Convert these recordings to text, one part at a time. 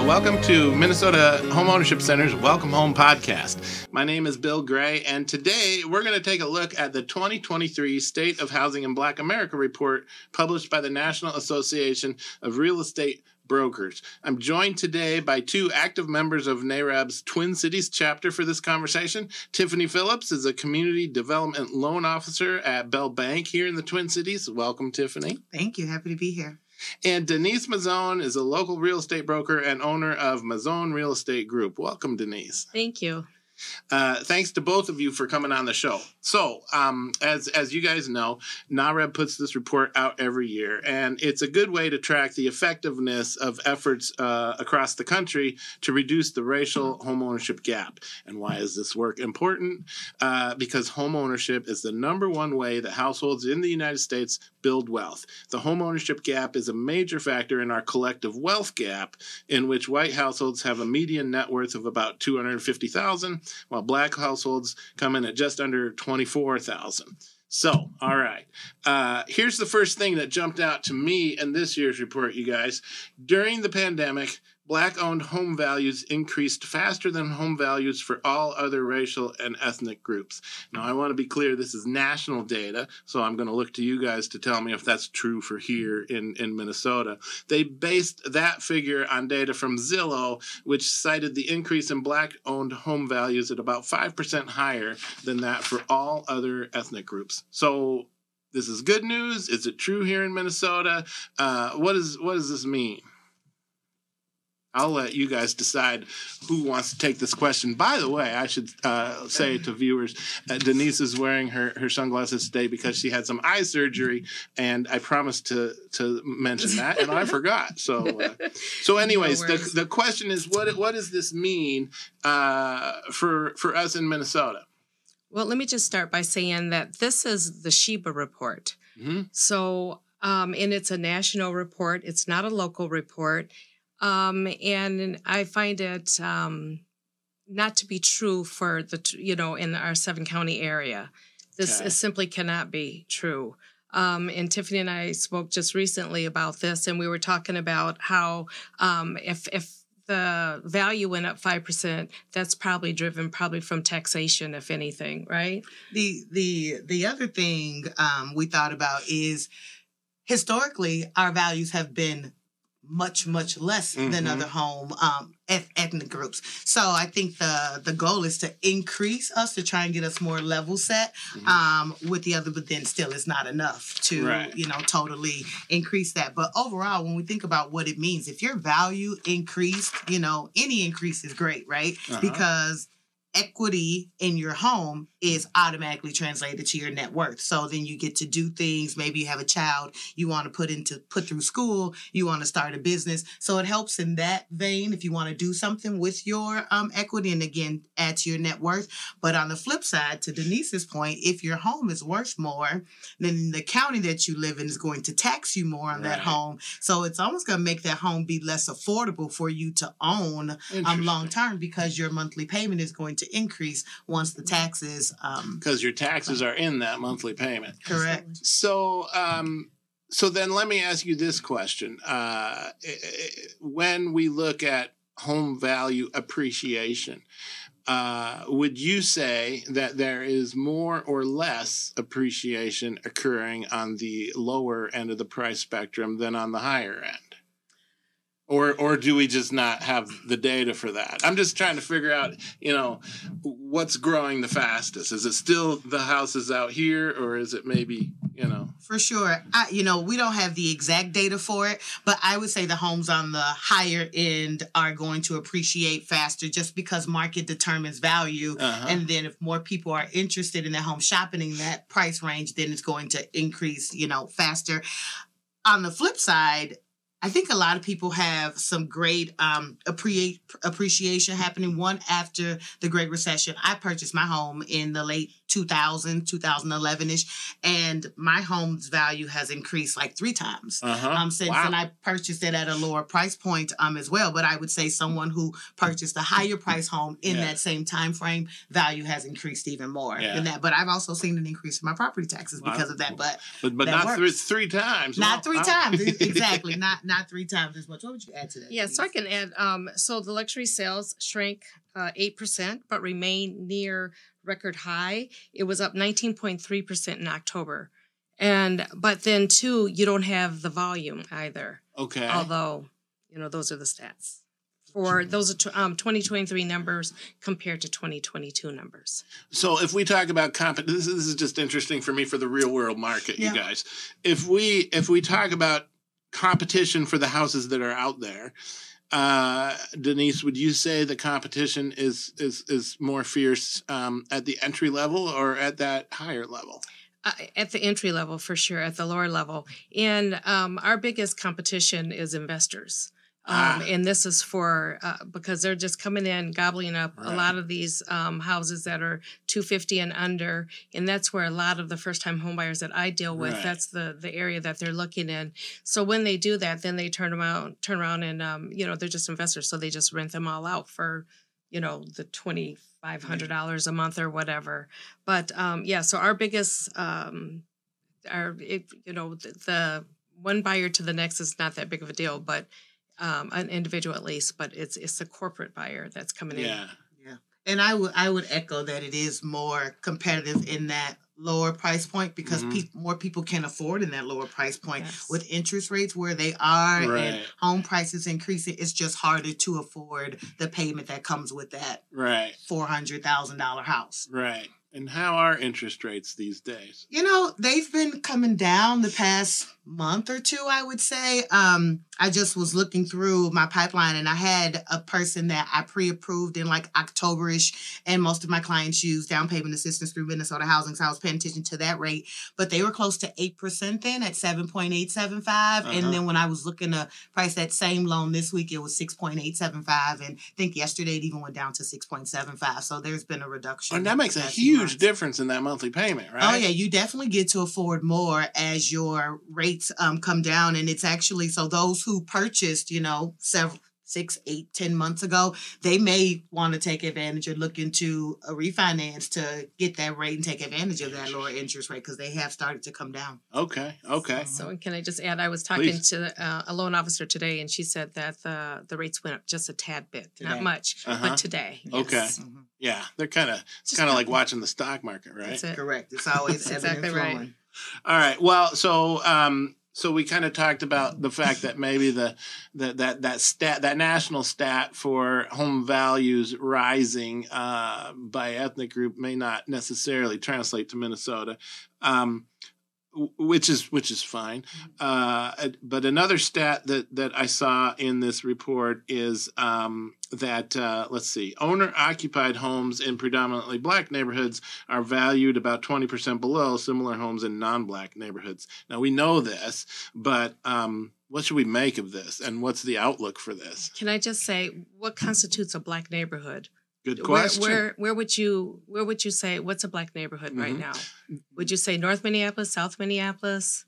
Uh, welcome to Minnesota Home Ownership Center's Welcome Home podcast. My name is Bill Gray, and today we're going to take a look at the 2023 State of Housing in Black America report published by the National Association of Real Estate brokers. I'm joined today by two active members of NAREB's Twin Cities chapter for this conversation. Tiffany Phillips is a community development loan officer at Bell Bank here in the Twin Cities. Welcome, Tiffany. Thank you. Happy to be here. And Denise Mazone is a local real estate broker and owner of Mazone Real Estate Group. Welcome, Denise. Thank you. Uh, thanks to both of you for coming on the show. So, um, as as you guys know, NAREB puts this report out every year, and it's a good way to track the effectiveness of efforts uh, across the country to reduce the racial homeownership gap. And why is this work important? Uh, because homeownership is the number one way that households in the United States build wealth. The homeownership gap is a major factor in our collective wealth gap, in which white households have a median net worth of about two hundred fifty thousand while black households come in at just under 24,000. So, all right. Uh, here's the first thing that jumped out to me in this year's report, you guys. During the pandemic, black owned home values increased faster than home values for all other racial and ethnic groups. Now, I want to be clear this is national data, so I'm going to look to you guys to tell me if that's true for here in, in Minnesota. They based that figure on data from Zillow, which cited the increase in black owned home values at about 5% higher than that for all other ethnic groups. So, this is good news. Is it true here in Minnesota? Uh, what, is, what does this mean? I'll let you guys decide who wants to take this question. By the way, I should uh, say to viewers, uh, Denise is wearing her, her sunglasses today because she had some eye surgery, and I promised to to mention that, and I forgot. So, uh, so anyways, no the the question is, what what does this mean uh, for for us in Minnesota? Well, let me just start by saying that this is the SHIBA report. Mm-hmm. So, um, and it's a national report. It's not a local report um, and I find it um, not to be true for the, you know, in our seven county area. This okay. simply cannot be true. Um, and Tiffany and I spoke just recently about this, and we were talking about how um, if if the value went up five percent, that's probably driven probably from taxation, if anything, right? The the the other thing um, we thought about is historically our values have been much much less mm-hmm. than other home um, ethnic groups. So I think the the goal is to increase us to try and get us more level set mm-hmm. um, with the other, but then still it's not enough to right. you know totally increase that. But overall, when we think about what it means, if your value increased, you know any increase is great, right? Uh-huh. Because equity in your home is automatically translated to your net worth. So then you get to do things. Maybe you have a child you want to put into put through school. You want to start a business. So it helps in that vein if you want to do something with your um, equity and again add to your net worth. But on the flip side, to Denise's point, if your home is worth more, then the county that you live in is going to tax you more on right. that home. So it's almost going to make that home be less affordable for you to own um, long term because your monthly payment is going to increase once the taxes because um, your taxes are in that monthly payment. Correct. So, um, so then let me ask you this question: uh, When we look at home value appreciation, uh, would you say that there is more or less appreciation occurring on the lower end of the price spectrum than on the higher end? Or or do we just not have the data for that? I'm just trying to figure out you know what's growing the fastest. Is it still the houses out here or is it maybe you know? For sure. I, you know we don't have the exact data for it but i would say the homes on the higher end are going to appreciate faster just because market determines value. Uh-huh. and then if more people are interested in their home shopping in that price range then it's going to increase you know faster. On the flip side I think a lot of people have some great um, appre- appreciation happening. One after the Great Recession, I purchased my home in the late 2000, 2011 ish, and my home's value has increased like three times uh-huh. um, since. Wow. And I purchased it at a lower price point um, as well. But I would say someone who purchased a higher price home in yeah. that same time frame, value has increased even more yeah. than that. But I've also seen an increase in my property taxes because of that. But but, but not three, three times. Not three times exactly. Not not three times as much. What would you add to that? Yeah, so I can add. Um, so the luxury sales shrank uh, eight percent, but remained near record high. It was up nineteen point three percent in October, and but then too, you don't have the volume either. Okay. Although, you know, those are the stats for those are tw- um, 2023 numbers compared to 2022 numbers. So if we talk about comp, this, this is just interesting for me for the real world market, Yeah. you guys. If we if we talk about competition for the houses that are out there, uh, Denise, would you say the competition is is is more fierce um, at the entry level or at that higher level? Uh, at the entry level, for sure, at the lower level. And um, our biggest competition is investors. Um, Ah. and this is for uh, because they're just coming in gobbling up a lot of these um, houses that are 250 and under and that's where a lot of the first time homebuyers that I deal with Right. that's the the area that they're looking in so when they do that then they turn around turn around and um, you know they're just investors so they just rent them all out for you know the twenty five hundred dollars a month or whatever but um, yeah so our biggest um, our it, you know the, the one buyer to the next is not that big of a deal but um, an individual at least, but it's it's a corporate buyer that's coming in. Yeah. Yeah, and I would I would echo that it is more competitive in that lower price point because Mhm. peop more people can afford in that lower price point Yes. with interest rates where they are and home prices increasing. It's just harder to afford the payment that comes with that Right. four hundred thousand dollar house. Right. And how are interest rates these days? You know, they've been coming down the past month or two, I would say. Um, I just was looking through my pipeline and I had a person that I pre-approved in like October-ish, and most of my clients use down payment assistance through Minnesota Housing. So I was paying attention to that rate. But they were close to eight percent then at seven point eight seven five. Uh-huh. And then when I was looking to price that same loan this week, it was six point eight seven five. And I think yesterday it even went down to six point seven five. So there's been a reduction. And that makes a the past few huge difference in that monthly payment, right? Oh yeah, you definitely get to afford more as your rates um come down, and it's actually so those who purchased, you know, several six, eight, ten months ago, they may want to take advantage or look into a refinance to get that rate and take advantage of that lower interest rate because they have started to come down. Okay. Okay. So and can I just add? I was talking Please. to uh, a loan officer today, and she said that the the rates went up just a tad bit, Today. not much, Uh-huh. but today. Okay. yes. Mhm. Yeah. They're kind of it's kind of like watching the stock market, right? That's it. Correct. It's always That's exactly right. All right. Well, so um, so we kind of talked about the fact that maybe the, the that that stat that national stat for home values rising uh, by ethnic group may not necessarily translate to Minnesota. Um, which is which is fine, uh, but another stat that that I saw in this report is um, that uh, let's see, owner occupied homes in predominantly black neighborhoods are valued about 20% below similar homes in non-black neighborhoods. Now we know this, but um, what should we make of this and what's the outlook for this? Can I just say what constitutes a black neighborhood? Good question. where where would you where would you say what's a black neighborhood right Mhm. now? Would you say North Minneapolis, South Minneapolis,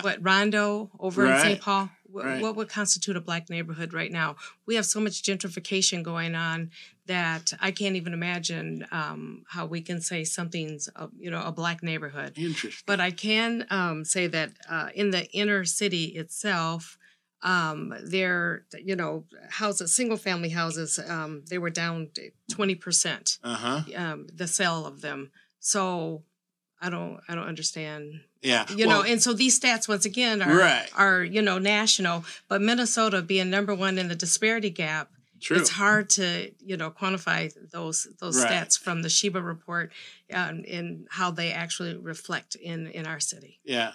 what Rondo over in St. Paul? What, Right. what would constitute a black neighborhood right now? We have so much gentrification going on that I can't even imagine um, how we can say something's a, you know a black neighborhood. Interesting. But I can um, say that uh, in the inner city itself, um, there, you know, houses, single family houses, um, they were down twenty percent. Uh huh. Um, the sale of them. So I don't, I don't understand. Yeah. You Well, know, and so these stats once again are Right. are you know national, but Minnesota being number one in the disparity gap. true. It's hard to you know quantify those those Right. stats from the SHIBA report um, and how they actually reflect in in our city. Yeah.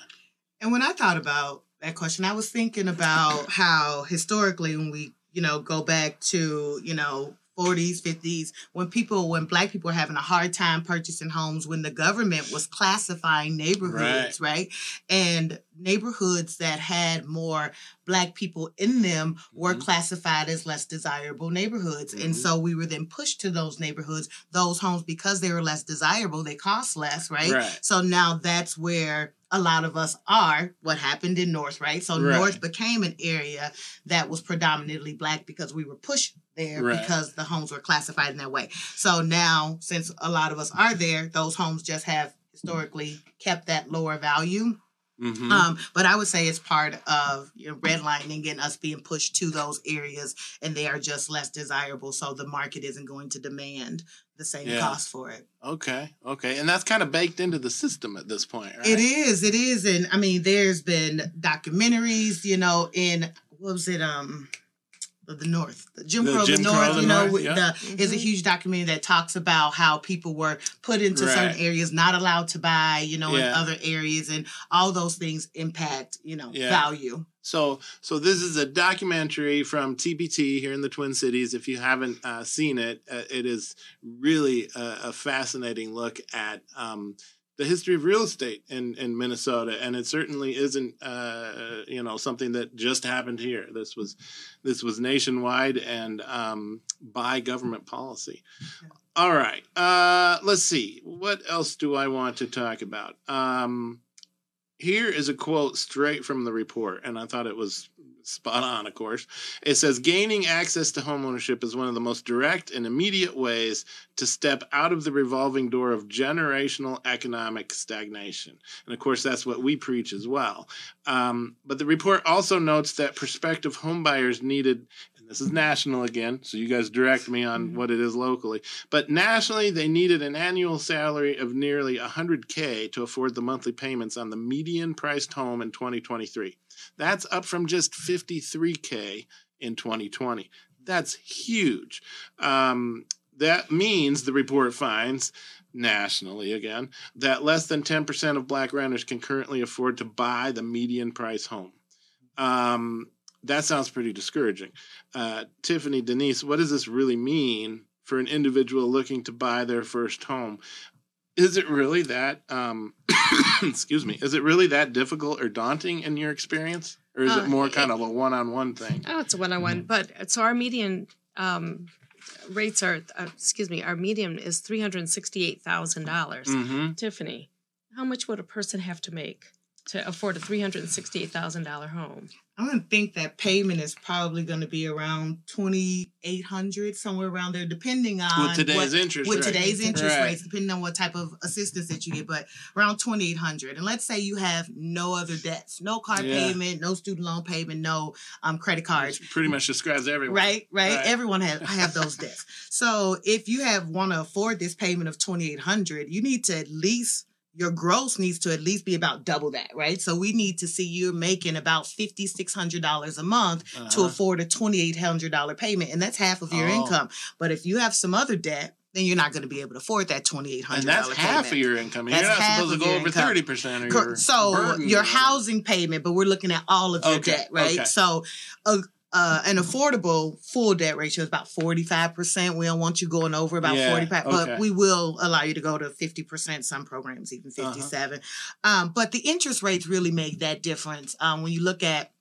And when I thought about that question, I was thinking about how historically, when we, you know, go back to, you know, 40s, 50s, when people, when black people were having a hard time purchasing homes, when the government was classifying neighborhoods, right? And neighborhoods that had more black people in them were Mhm. classified as less desirable neighborhoods. And Mhm. so we were then pushed to those neighborhoods, those homes, because they were less desirable, they cost less, right? Right. So now that's where a lot of us are. What happened in North, right? So Right. North became an area that was predominantly black because we were pushed there Right. because the homes were classified in that way. So now, since a lot of us are there, those homes just have historically kept that lower value. Mm-hmm. Um, but I would say it's part of you know, redlining and us being pushed to those areas, and they are just less desirable. So the market isn't going to demand the same yeah. cost for it. Okay, okay, and that's kind of baked into the system at this point, right? It is, it is, and I mean, there's been documentaries, you know, in what was it, um, the North, the Jim Crow, the, the North, you know, North, yeah. the, mm-hmm. is a huge documentary that talks about how people were put into right. certain areas, not allowed to buy, you know, yeah. in other areas, and all those things impact, you know, yeah. value. So, so this is a documentary from TPT here in the Twin Cities. If you haven't uh, seen it, uh, it is really a, a fascinating look at. Um, the history of real estate in, in Minnesota, and it certainly isn't uh, you know something that just happened here. This was this was nationwide and um, by government policy. All right, uh, let's see. What else do I want to talk about? Um, here is a quote straight from the report, and I thought it was spot on, of course. It says gaining access to homeownership is one of the most direct and immediate ways to step out of the revolving door of generational economic stagnation. And of course, that's what we preach as well. Um, but the report also notes that prospective homebuyers needed and this is national again, so you guys direct me on mm-hmm. what it is locally. But nationally, they needed an annual salary of nearly 100K to afford the monthly payments on the median priced home in 2023. That's up from just 53K in 2020. That's huge. Um, that means the report finds nationally again that less than 10% of black renters can currently afford to buy the median price home. Um, that sounds pretty discouraging. Uh, Tiffany, Denise, what does this really mean for an individual looking to buy their first home? Is it really that, um, excuse me, is it really that difficult or daunting in your experience? Or is uh, it more kind it, of a one on one thing? Oh, it's a one on one. But so our median um, rates are, uh, excuse me, our median is $368,000. Mm-hmm. Tiffany, how much would a person have to make to afford a $368,000 home? I'm gonna think that payment is probably gonna be around twenty eight hundred, somewhere around there, depending on with today's what, interest with today's interest right. rates, depending on what type of assistance that you get, but around twenty eight hundred. And let's say you have no other debts, no car yeah. payment, no student loan payment, no um, credit cards. Which pretty much describes everyone. Right, right, right. Everyone has have those debts. So if you have want to afford this payment of twenty eight hundred, you need to at least your gross needs to at least be about double that, right? So we need to see you're making about fifty six hundred dollars a month uh-huh. to afford a twenty eight hundred dollar payment, and that's half of your oh. income. But if you have some other debt, then you're not going to be able to afford that twenty eight hundred. And that's half payment. of your income. That's you're not supposed to go over thirty percent of your. So your housing payment, but we're looking at all of your okay. debt, right? Okay. So a uh, an affordable full debt ratio is about 45%. We don't want you going over about yeah, 45, okay. but we will allow you to go to 50%, some programs even 57. Uh-huh. Um, but the interest rates really make that difference. Um, when you look at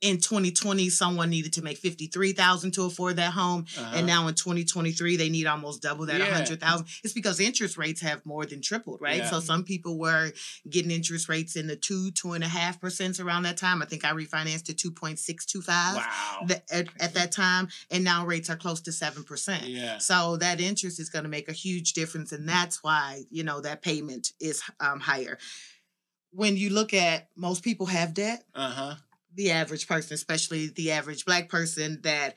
in 2020 someone needed to make 53,000 to afford that home uh-huh. and now in 2023 they need almost double that yeah. 100,000 it's because interest rates have more than tripled right yeah. so some people were getting interest rates in the two two and a half percent around that time I think I refinanced to 2.625 wow. at, at that time and now rates are close to 7% yeah. so that interest is going to make a huge difference and that's why you know that payment is um, higher when you look at most people have debt uh-huh the average person, especially the average black person that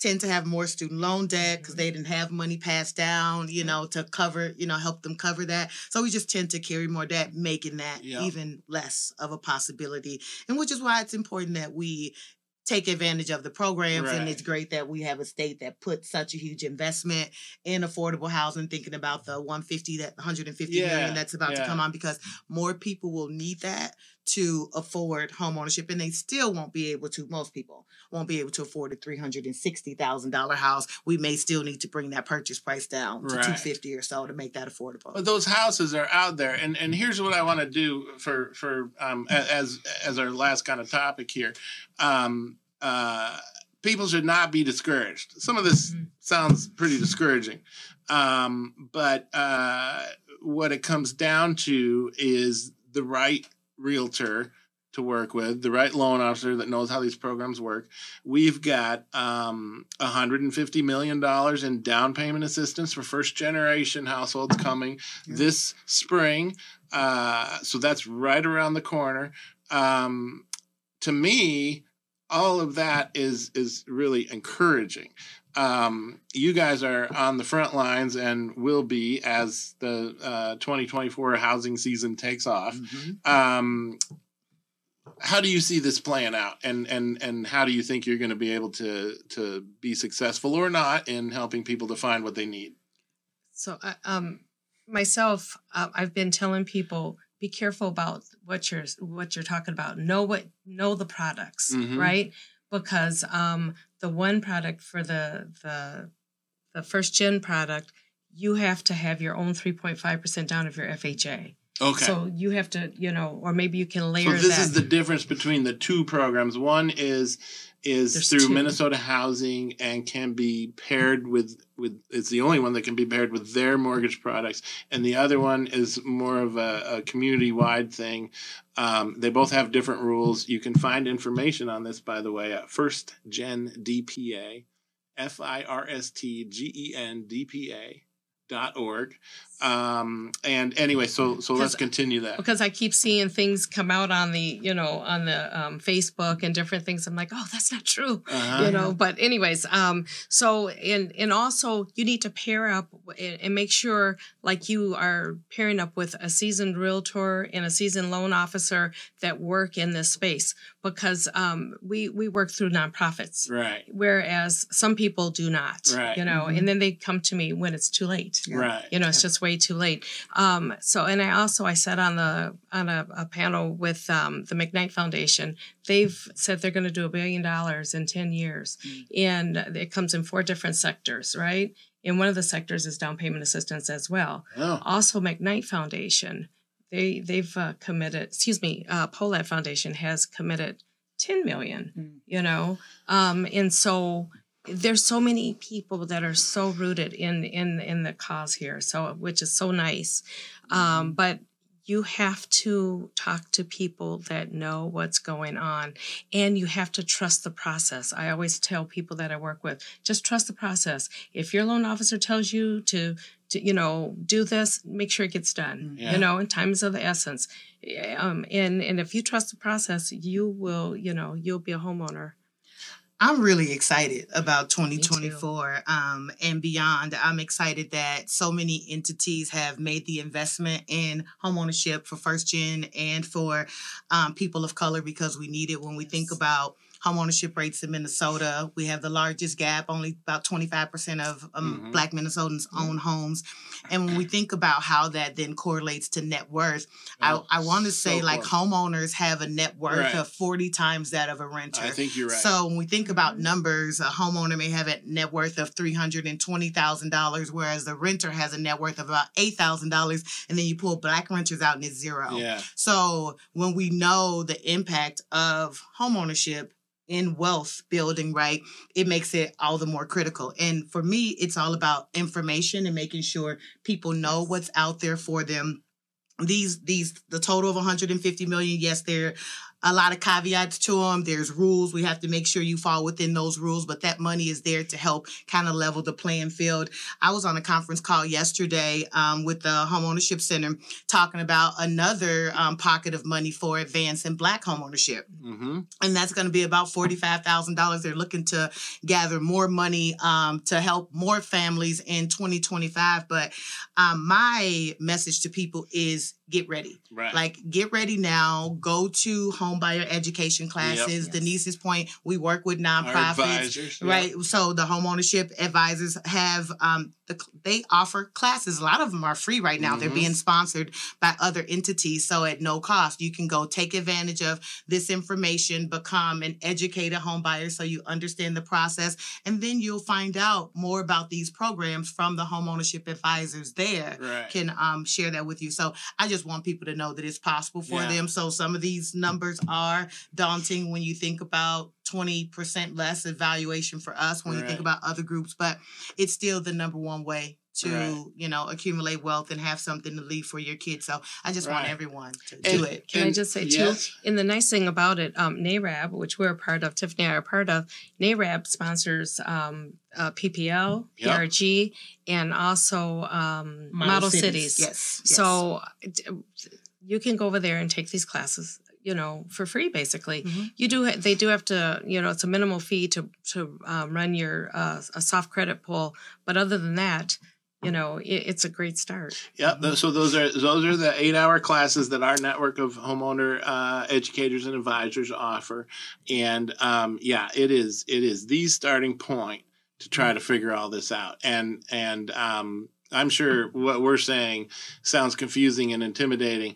tend to have more student loan debt because mm-hmm. they didn't have money passed down, you know, to cover, you know, help them cover that. So we just tend to carry more debt, making that yep. even less of a possibility. And which is why it's important that we take advantage of the programs right. and it's great that we have a state that put such a huge investment in affordable housing thinking about the mm-hmm. 150 that 150 yeah, million that's about yeah. to come on because more people will need that to afford home ownership and they still won't be able to most people won't be able to afford a $360,000 house. We may still need to bring that purchase price down to right. 250 or so to make that affordable. But those houses are out there and and here's what I want to do for for um as as our last kind of topic here. Um uh people should not be discouraged. Some of this mm-hmm. sounds pretty discouraging. Um but uh what it comes down to is the right realtor to work with, the right loan officer that knows how these programs work. We've got um, $150 million in down payment assistance for first generation households coming yeah. this spring. Uh, so that's right around the corner. Um, to me, all of that is is really encouraging. Um, you guys are on the front lines and will be as the uh, 2024 housing season takes off. Mm-hmm. Um, how do you see this playing out, and and and how do you think you're going to be able to to be successful or not in helping people to find what they need? So, uh, um, myself, uh, I've been telling people be careful about what you're what you're talking about. Know what know the products, Mhm. right? Because um, the one product for the the the first gen product, you have to have your own 3.5 percent down of your FHA. Okay. So you have to, you know, or maybe you can layer. So this that. is the difference between the two programs. One is is There's through two. Minnesota Housing and can be paired with with it's the only one that can be paired with their mortgage products, and the other one is more of a, a community wide thing. Um, they both have different rules. You can find information on this, by the way, at First Gen DPA, F I R S T G E N D P A dot org. Um, and anyway, so so let's continue that. because I keep seeing things come out on the, you know, on the um, Facebook and different things. I'm like, oh, that's not true. Uh-huh. you know but anyways um so and and also you need to pair up and, and make sure like you are pairing up with a seasoned realtor and a seasoned loan officer that work in this space because um we we work through nonprofits Right. whereas some people do not Right. you know Mhm. and then they come to me when it's too late Right. you know it's just way too late. Um so and i also i said on the on a, a panel with um the mcknight foundation they've said they're going to do a billion dollars in 10 years. And it comes in four different sectors right? And one of the sectors is down payment assistance as well. Oh. also mcknight foundation they they've uh, committed excuse me uh Pohlad foundation has committed 10 million Mm. you know? Um and so there's so many people that are so rooted in in in the cause here so which is so nice. Um but you have to talk to people that know what's going on and you have to trust the process. I always tell people that i work with just trust the process. If your loan officer tells you to to you know do this make sure it gets done Yeah. you know and time is of the essence. Um and and if you trust the process you will you know you'll be a homeowner I'm really excited about 2024 um, and beyond. I'm excited that so many entities have made the investment in homeownership for first gen and for um, people of color because we need it when we think about homeownership rates in Minnesota. We have the largest gap, only about 25% of um, Mhm. Black Minnesotans own homes. And when we think about how that then correlates to net worth, Oh, I, I want to say like close. homeowners have a net worth Right. of 40 times that of a renter. I think you're right. So when we think about Mhm. numbers, a homeowner may have a net worth of three hundred and twenty thousand dollars, whereas the renter has a net worth of about eight thousand dollars, and then you pull black renters out and it's zero. yeah. So when we know the impact of homeownership in wealth building, right, it makes it all the more critical. And for me, it's all about information and making sure people know what's out there for them. These these the total of 150 million, yes, they're a lot of caveats to them. There's rules. We have to make sure you fall within those rules, but that money is there to help kind of level the playing field. I was on a conference call yesterday um, with the Homeownership Center talking about another um, pocket of money for advancing Black homeownership Mm-hmm. and that's going to be about forty-five thousand dollars. They're looking to gather more money um, to help more families in twenty twenty-five. But um, my message to people is get ready. Right. Like, get ready now. Go to home buyer education classes. Yes. Denise's point: we work with Our nonprofits. advisors. yeah. Right. So the homeownership advisors have um the they offer classes. A lot of them are free right now. They're Mhm. being sponsored by other entities. So at no cost, you can go take advantage of this information, become an educated home buyer so you understand the process. And then you'll find out more about these programs from the homeownership advisors there Right. can um, share that with you. So I just want people to know that it's possible for Yeah. them. So some of these numbers are daunting when you think about 20% less evaluation for us when you think about other groups, but it's still the number one way to right. you know accumulate wealth and have something to leave for your kids. So I just right. want everyone to and, do it. Can and, I just say yes. too? And the nice thing about it, um, NAREB, which we're a part of, Tiffany and I are part of, NAREB sponsors um, uh, PPL, yep. PRG, and also um, model, model cities. cities. Yes. So you can go over there and take these classes you know for free basically mm-hmm. you do they do have to you know it's a minimal fee to to um, run your uh, a soft credit pull but other than that you know it, it's a great start yeah so those are those are the eight hour classes that our network of homeowner uh, educators and advisors offer and um, yeah it is it is the starting point to try to figure all this out and and um, I'm sure what we're saying sounds confusing and intimidating.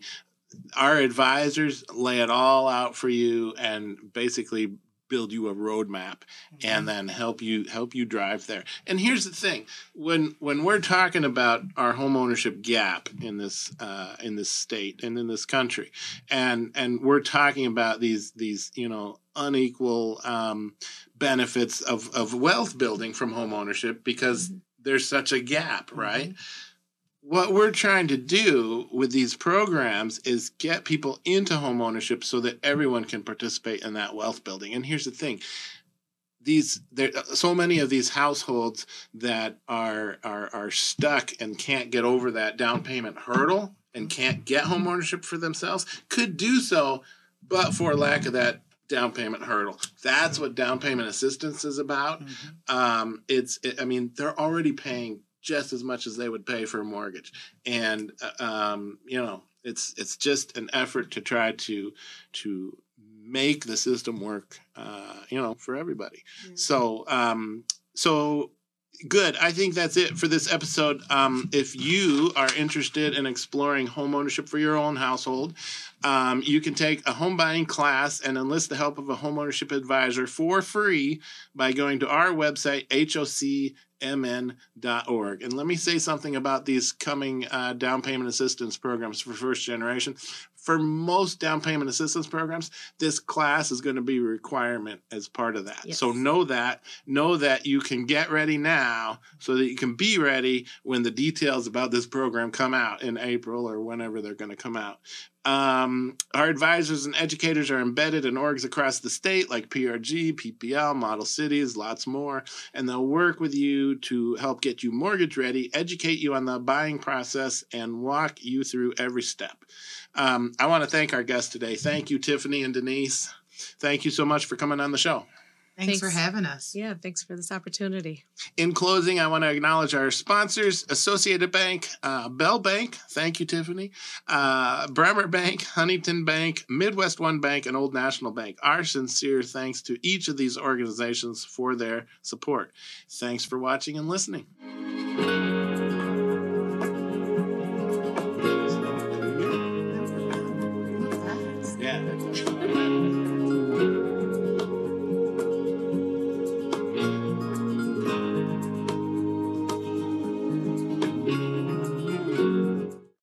Our advisors lay it all out for you and basically build you a roadmap mm-hmm. and then help you help you drive there. And here's the thing: when when we're talking about our home ownership gap in this uh, in this state and in this country, and and we're talking about these these you know unequal um, benefits of of wealth building from home ownership because mm-hmm. there's such a gap, right? Mm-hmm what we're trying to do with these programs is get people into home ownership so that everyone can participate in that wealth building. And here's the thing these there so many of these households that are are are stuck and can't get over that down payment hurdle and can't get home ownership for themselves could do so but for lack of that down payment hurdle that's what down payment assistance is about mm-hmm. um, it's it, i mean they're already paying just as much as they would pay for a mortgage. And uh, um, you know, it's it's just an effort to try to to make the system work, uh, you know, for everybody. Yeah. So um, so good. I think that's it for this episode. Um, if you are interested in exploring home ownership for your own household, um, you can take a home buying class and enlist the help of a home ownership advisor for free by going to our website, hocmn.org. And let me say something about these coming uh, down payment assistance programs for first generation for most down payment assistance programs, this class is going to be a requirement as part of that. Yes. So know that, know that you can get ready now so that you can be ready when the details about this program come out in April or whenever they're going to come out. Um, our advisors and educators are embedded in orgs across the state like PRG, PPL, Model Cities, lots more, and they'll work with you to help get you mortgage ready, educate you on the buying process, and walk you through every step. Um, I want to thank our guests today. Thank you, Tiffany and Denise. Thank you so much for coming on the show. Thanks, thanks, for having us. Yeah, thanks for this opportunity. In closing, I want to acknowledge our sponsors Associated Bank, uh, Bell Bank, thank you, Tiffany, uh, Bremer Bank, Huntington Bank, Midwest One Bank, and Old National Bank. Our sincere thanks to each of these organizations for their support. Thanks for watching and listening.